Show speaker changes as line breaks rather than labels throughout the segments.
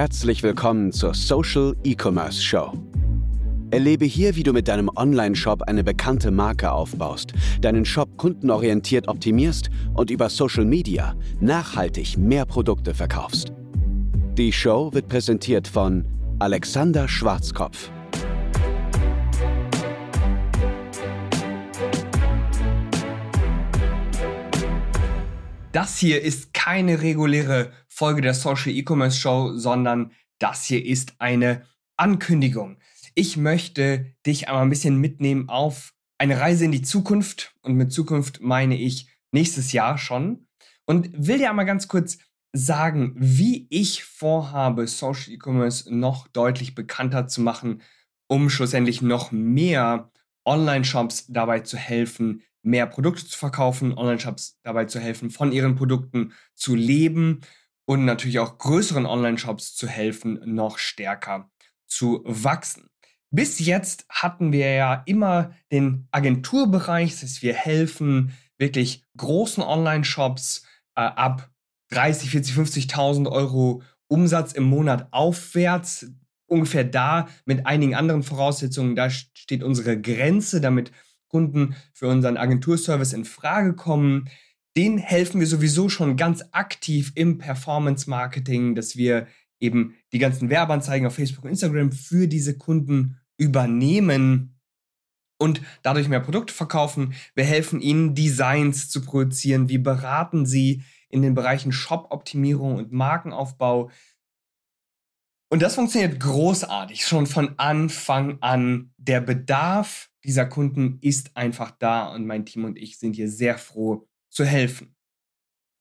Herzlich willkommen zur Social E-Commerce Show. Erlebe hier, wie du mit deinem Online-Shop eine bekannte Marke aufbaust, deinen Shop kundenorientiert optimierst und über Social Media nachhaltig mehr Produkte verkaufst. Die Show wird präsentiert von Alexander Schwarzkopf.
Das hier ist keine reguläre Folge der Social E-Commerce Show, sondern das hier ist eine Ankündigung. Ich möchte dich einmal ein bisschen mitnehmen auf eine Reise in die Zukunft. Und mit Zukunft meine ich nächstes Jahr schon. Und will dir einmal ganz kurz sagen, wie ich vorhabe, Social E-Commerce noch deutlich bekannter zu machen, um schlussendlich noch mehr Online-Shops dabei zu helfen, mehr Produkte zu verkaufen, Online-Shops dabei zu helfen, von ihren Produkten zu leben und natürlich auch größeren Online-Shops zu helfen, noch stärker zu wachsen. Bis jetzt hatten wir ja immer den Agenturbereich, das heißt, wir helfen wirklich großen Online-Shops äh, ab 30, 40, 50.000 Euro Umsatz im Monat aufwärts, ungefähr da mit einigen anderen Voraussetzungen. Da steht unsere Grenze, damit Kunden für unseren Agenturservice in Frage kommen. Den helfen wir sowieso schon ganz aktiv im Performance Marketing, dass wir eben die ganzen Werbeanzeigen auf Facebook und Instagram für diese Kunden übernehmen und dadurch mehr Produkte verkaufen. Wir helfen ihnen, Designs zu produzieren. Wir beraten sie in den Bereichen Shop-Optimierung und Markenaufbau. Und das funktioniert großartig, schon von Anfang an. Der Bedarf dieser Kunden ist einfach da und mein Team und ich sind hier sehr froh zu helfen.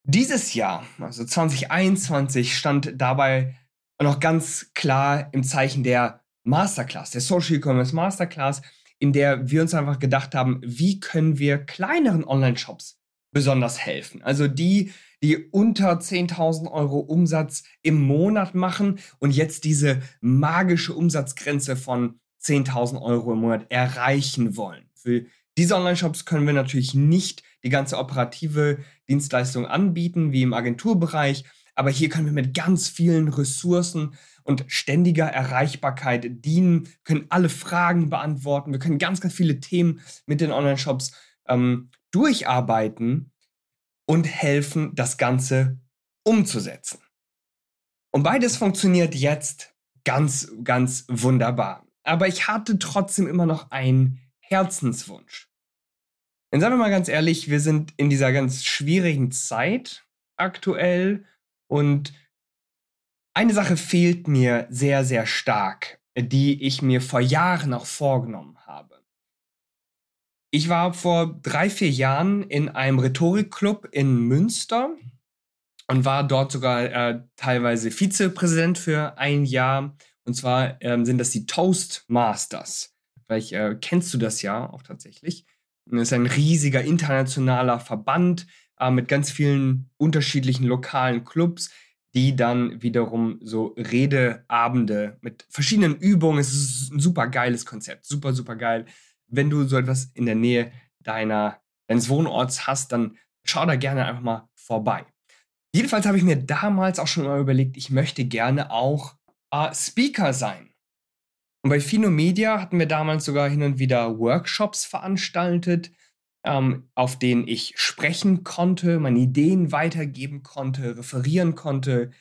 Dieses Jahr, also 2021, stand dabei noch ganz klar im Zeichen der Masterclass, der Social E-Commerce Masterclass, in der wir uns einfach gedacht haben, wie können wir kleineren Online-Shops besonders helfen? Also die, die unter 10.000 Euro Umsatz im Monat machen und jetzt diese magische Umsatzgrenze von 10.000 Euro im Monat erreichen wollen. Für diese Online-Shops können wir natürlich nicht die ganze operative Dienstleistung anbieten, wie im Agenturbereich, aber hier können wir mit ganz vielen Ressourcen und ständiger Erreichbarkeit dienen, können alle Fragen beantworten, wir können ganz, ganz viele Themen mit den Online-Shops ähm, durcharbeiten und helfen, das Ganze umzusetzen. Und beides funktioniert jetzt ganz, ganz wunderbar. Aber ich hatte trotzdem immer noch einen Herzenswunsch. Denn sagen wir mal ganz ehrlich, wir sind in dieser ganz schwierigen Zeit aktuell und eine Sache fehlt mir sehr, sehr stark, die ich mir vor Jahren auch vorgenommen habe. Ich war vor drei, vier Jahren in einem Rhetorikclub in Münster und war dort sogar äh, teilweise Vizepräsident für ein Jahr. Und zwar ähm, sind das die Toastmasters. Vielleicht äh, kennst du das ja auch tatsächlich. Das ist ein riesiger internationaler Verband äh, mit ganz vielen unterschiedlichen lokalen Clubs, die dann wiederum so Redeabende mit verschiedenen Übungen. Es ist ein super geiles Konzept, super, super geil wenn du so etwas in der Nähe deiner, deines Wohnorts hast, dann schau da gerne einfach mal vorbei. Jedenfalls habe ich mir damals auch schon mal überlegt, ich möchte gerne auch äh, Speaker sein. Und bei Fino Media hatten wir damals sogar hin und wieder Workshops veranstaltet, ähm, auf denen ich sprechen konnte, meine Ideen weitergeben konnte, referieren konnte.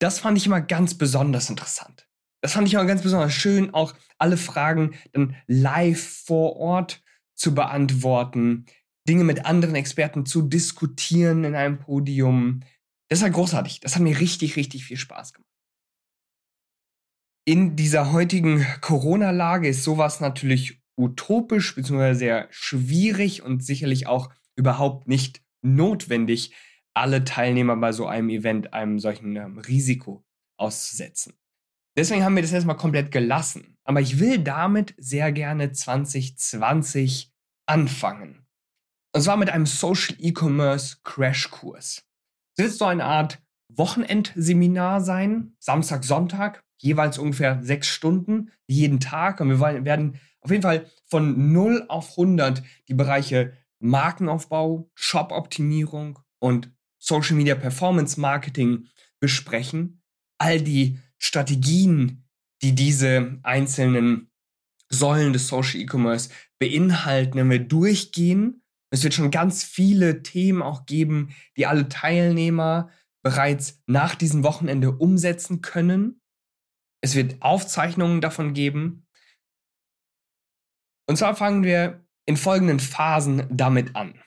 Das fand ich immer ganz besonders interessant. Das fand ich auch ganz besonders schön, auch alle Fragen dann live vor Ort zu beantworten, Dinge mit anderen Experten zu diskutieren in einem Podium. Das war großartig. Das hat mir richtig, richtig viel Spaß gemacht. In dieser heutigen Corona-Lage ist sowas natürlich utopisch bzw. sehr schwierig und sicherlich auch überhaupt nicht notwendig, alle Teilnehmer bei so einem Event einem solchen ähm, Risiko auszusetzen. Deswegen haben wir das erstmal komplett gelassen. Aber ich will damit sehr gerne 2020 anfangen. Und zwar mit einem Social E-Commerce Crashkurs. Das wird so eine Art Wochenendseminar sein, Samstag, Sonntag, jeweils ungefähr sechs Stunden jeden Tag. Und wir werden auf jeden Fall von 0 auf 100 die Bereiche Markenaufbau, Shop-Optimierung und Social Media Performance Marketing besprechen all die Strategien, die diese einzelnen Säulen des Social E-Commerce beinhalten, wenn wir durchgehen. Es wird schon ganz viele Themen auch geben, die alle Teilnehmer bereits nach diesem Wochenende umsetzen können. Es wird Aufzeichnungen davon geben. Und zwar fangen wir in folgenden Phasen damit an.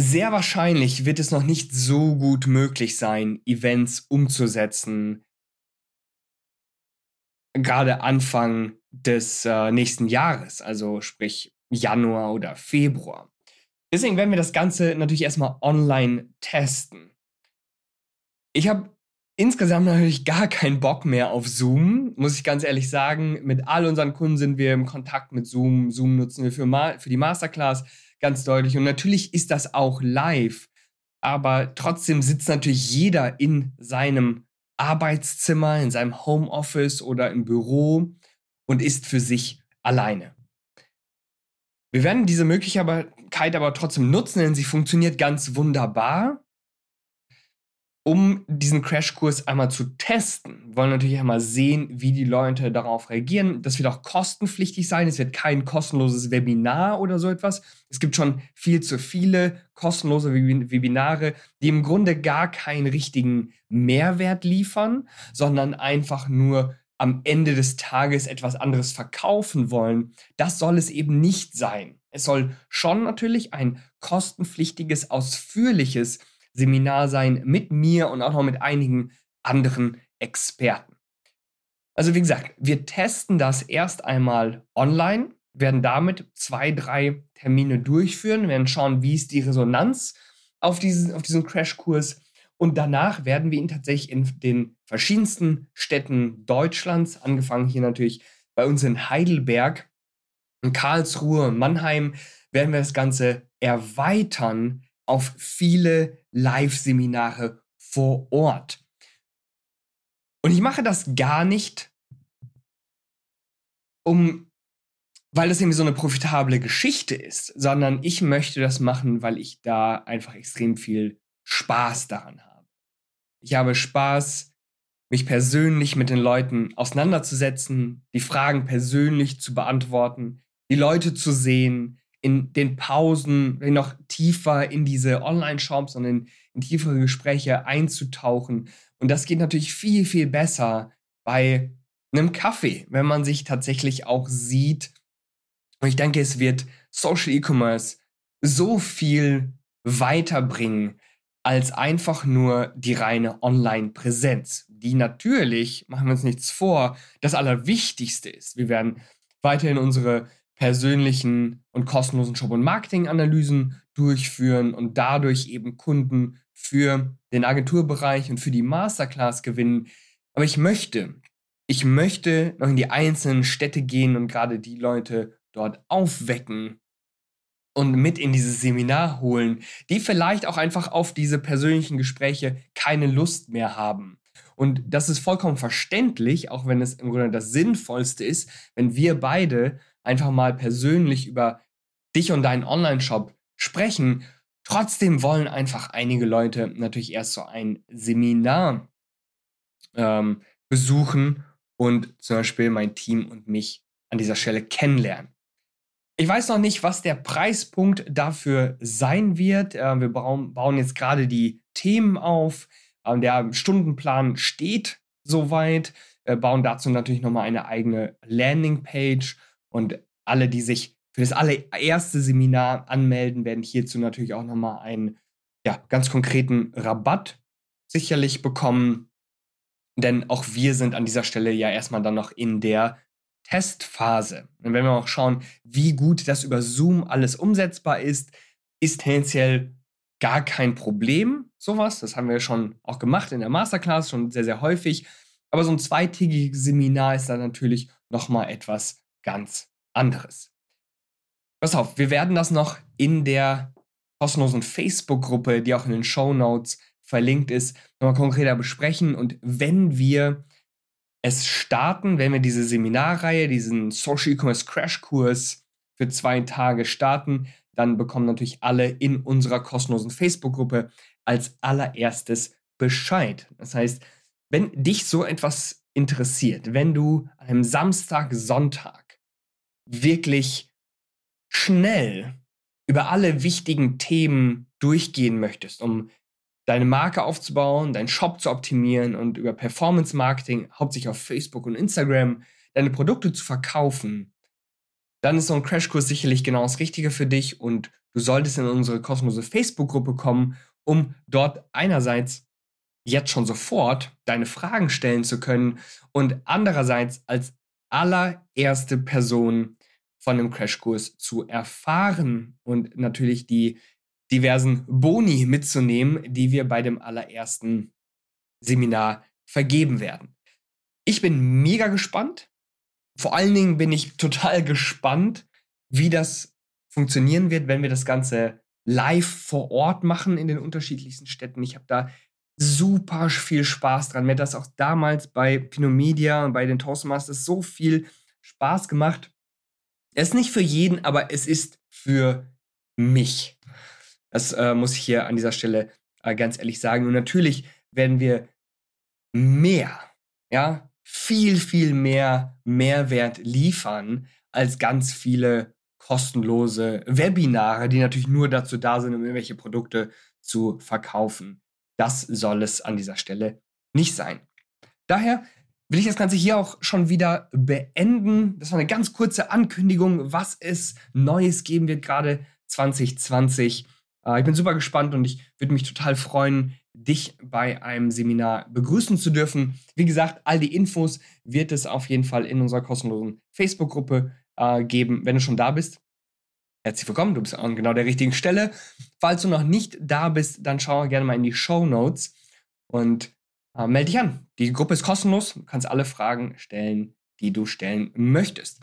Sehr wahrscheinlich wird es noch nicht so gut möglich sein, Events umzusetzen, gerade Anfang des äh, nächsten Jahres, also sprich Januar oder Februar. Deswegen werden wir das Ganze natürlich erstmal online testen. Ich habe insgesamt natürlich gar keinen Bock mehr auf Zoom, muss ich ganz ehrlich sagen. Mit all unseren Kunden sind wir im Kontakt mit Zoom. Zoom nutzen wir für, Ma für die Masterclass ganz deutlich. Und natürlich ist das auch live. Aber trotzdem sitzt natürlich jeder in seinem Arbeitszimmer, in seinem Homeoffice oder im Büro und ist für sich alleine. Wir werden diese Möglichkeit aber trotzdem nutzen, denn sie funktioniert ganz wunderbar um diesen Crashkurs einmal zu testen, wollen natürlich einmal sehen, wie die Leute darauf reagieren. Das wird auch kostenpflichtig sein. Es wird kein kostenloses Webinar oder so etwas. Es gibt schon viel zu viele kostenlose Webinare, die im Grunde gar keinen richtigen Mehrwert liefern, sondern einfach nur am Ende des Tages etwas anderes verkaufen wollen. Das soll es eben nicht sein. Es soll schon natürlich ein kostenpflichtiges, ausführliches Seminar sein mit mir und auch noch mit einigen anderen Experten. Also wie gesagt, wir testen das erst einmal online, werden damit zwei, drei Termine durchführen, werden schauen, wie ist die Resonanz auf diesen, auf diesen Crashkurs und danach werden wir ihn tatsächlich in den verschiedensten Städten Deutschlands, angefangen hier natürlich bei uns in Heidelberg, in Karlsruhe, Mannheim, werden wir das Ganze erweitern auf viele Live-Seminare vor Ort. Und ich mache das gar nicht, um, weil das irgendwie so eine profitable Geschichte ist, sondern ich möchte das machen, weil ich da einfach extrem viel Spaß daran habe. Ich habe Spaß, mich persönlich mit den Leuten auseinanderzusetzen, die Fragen persönlich zu beantworten, die Leute zu sehen, in den Pausen noch tiefer in diese Online-Shops und in, in tiefere Gespräche einzutauchen. Und das geht natürlich viel, viel besser bei einem Kaffee, wenn man sich tatsächlich auch sieht. Und ich denke, es wird Social E-Commerce so viel weiterbringen als einfach nur die reine Online-Präsenz, die natürlich, machen wir uns nichts vor, das Allerwichtigste ist. Wir werden weiterhin unsere persönlichen und kostenlosen Shop- und Marketing-Analysen durchführen und dadurch eben Kunden für den Agenturbereich und für die Masterclass gewinnen. Aber ich möchte, ich möchte noch in die einzelnen Städte gehen und gerade die Leute dort aufwecken und mit in dieses Seminar holen, die vielleicht auch einfach auf diese persönlichen Gespräche keine Lust mehr haben. Und das ist vollkommen verständlich, auch wenn es im Grunde das Sinnvollste ist, wenn wir beide einfach mal persönlich über dich und deinen Online-Shop sprechen. Trotzdem wollen einfach einige Leute natürlich erst so ein Seminar ähm, besuchen und zum Beispiel mein Team und mich an dieser Stelle kennenlernen. Ich weiß noch nicht, was der Preispunkt dafür sein wird. Äh, wir bauen, jetzt gerade die Themen auf. Ähm, der Stundenplan steht soweit. Wir bauen dazu natürlich nochmal eine eigene Landingpage und alle, die sich für das allererste Seminar anmelden, werden hierzu natürlich auch nochmal einen ja, ganz konkreten Rabatt sicherlich bekommen. Denn auch wir sind an dieser Stelle ja erstmal dann noch in der Testphase. Und wenn wir auch schauen, wie gut das über Zoom alles umsetzbar ist, ist tendenziell gar kein Problem, sowas. Das haben wir schon auch gemacht in der Masterclass, schon sehr, sehr häufig. Aber so ein zweitägiges Seminar ist dann natürlich nochmal etwas ganz anderes. Pass auf, wir werden das noch in der kostenlosen Facebook-Gruppe, die auch in den Show Notes verlinkt ist, nochmal konkreter besprechen. Und wenn wir es starten, wenn wir diese Seminarreihe, diesen Social E-Commerce Crash Kurs für zwei Tage starten, dann bekommen natürlich alle in unserer kostenlosen Facebook-Gruppe als allererstes Bescheid. Das heißt, Wenn dich so etwas interessiert, wenn du einem Samstag, Sonntag wirklich schnell über alle wichtigen Themen durchgehen möchtest, um deine Marke aufzubauen, deinen Shop zu optimieren und über Performance Marketing, hauptsächlich auf Facebook und Instagram, deine Produkte zu verkaufen, dann ist so ein Crashkurs sicherlich genau das Richtige für dich und du solltest in unsere kostenlose Facebook-Gruppe kommen, um dort einerseits jetzt schon sofort deine Fragen stellen zu können und andererseits als allererste Person von dem Crashkurs zu erfahren und natürlich die diversen Boni mitzunehmen, die wir bei dem allerersten Seminar vergeben werden. Ich bin mega gespannt. Vor allen Dingen bin ich total gespannt, wie das funktionieren wird, wenn wir das Ganze live vor Ort machen in den unterschiedlichsten Städten. Ich habe da super viel Spaß dran. Mir hat das auch damals bei Pinot Media und bei den Toastmasters so viel Spaß gemacht. Es ist nicht für jeden, aber es ist für mich. Das äh, muss ich hier an dieser Stelle äh, ganz ehrlich sagen. Und natürlich werden wir mehr, ja, viel, viel mehr Mehrwert liefern als ganz viele kostenlose Webinare, die natürlich nur dazu da sind, um irgendwelche Produkte zu verkaufen. Das soll es an dieser Stelle nicht sein. Daher will ich das Ganze hier auch schon wieder beenden. Das war eine ganz kurze Ankündigung, was es Neues geben wird, gerade 2020. Äh, ich bin super gespannt und ich würde mich total freuen, dich bei einem Seminar begrüßen zu dürfen. Wie gesagt, all die Infos wird es auf jeden Fall in unserer kostenlosen Facebook-Gruppe äh, geben, wenn du schon da bist. Herzlich willkommen, du bist an genau der richtigen Stelle. Falls du noch nicht da bist, dann schau gerne mal in die Show Notes und äh, melde dich an. Die Gruppe ist kostenlos, du kannst alle Fragen stellen, die du stellen möchtest.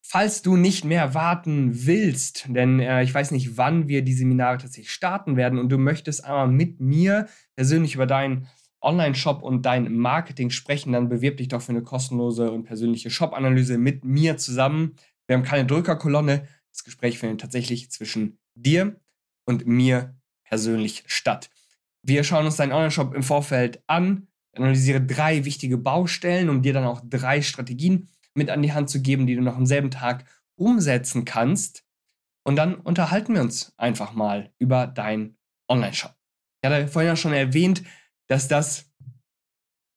Falls du nicht mehr warten willst, denn äh, ich weiß nicht, wann wir die Seminare tatsächlich starten werden und du möchtest einmal mit mir persönlich über deinen Online-Shop und dein Marketing sprechen, dann bewirb dich doch für eine kostenlose und persönliche Shop-Analyse mit mir zusammen. Wir haben keine Drückerkolonne. Das Gespräch findet tatsächlich zwischen dir und mir persönlich statt. Wir schauen uns deinen Online-Shop im Vorfeld an, analysiere drei wichtige Baustellen, um dir dann auch drei Strategien mit an die Hand zu geben, die du noch am selben Tag umsetzen kannst. Und dann unterhalten wir uns einfach mal über deinen Online-Shop. Ich hatte vorhin ja schon erwähnt, dass das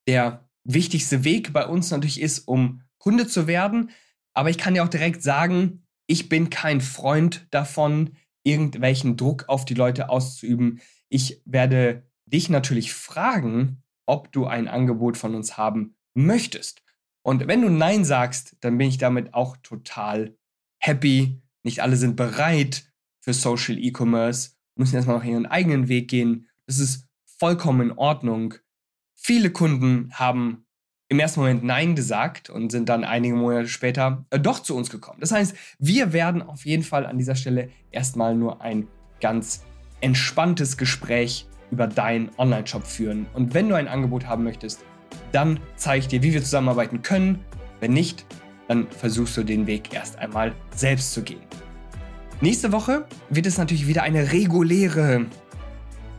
der wichtigste Weg bei uns natürlich ist, um Kunde zu werden. Aber ich kann dir auch direkt sagen, ich bin kein Freund davon, irgendwelchen Druck auf die Leute auszuüben. Ich werde dich natürlich fragen, ob du ein Angebot von uns haben möchtest. Und wenn du Nein sagst, dann bin ich damit auch total happy. Nicht alle sind bereit für Social E-Commerce, müssen erstmal noch ihren eigenen Weg gehen. Das ist vollkommen in Ordnung. Viele Kunden haben im ersten Moment Nein gesagt und sind dann einige Monate später äh, doch zu uns gekommen. Das heißt, wir werden auf jeden Fall an dieser Stelle erstmal nur ein ganz entspanntes Gespräch über deinen Online-Shop führen. Und wenn du ein Angebot haben möchtest, dann zeige ich dir, wie wir zusammenarbeiten können. Wenn nicht, dann versuchst du den Weg erst einmal selbst zu gehen. Nächste Woche wird es natürlich wieder eine reguläre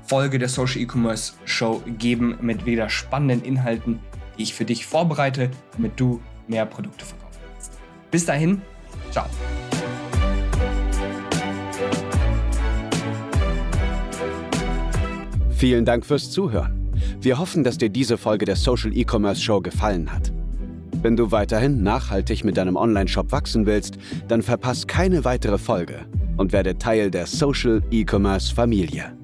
Folge der Social E-Commerce Show geben mit wieder spannenden Inhalten, die ich für dich vorbereite, damit du mehr Produkte verkaufen kannst. Bis dahin, ciao.
Vielen Dank fürs Zuhören. Wir hoffen, dass dir diese Folge der Social E-Commerce Show gefallen hat. Wenn du weiterhin nachhaltig mit deinem Online-Shop wachsen willst, dann verpass keine weitere Folge und werde Teil der Social E-Commerce Familie.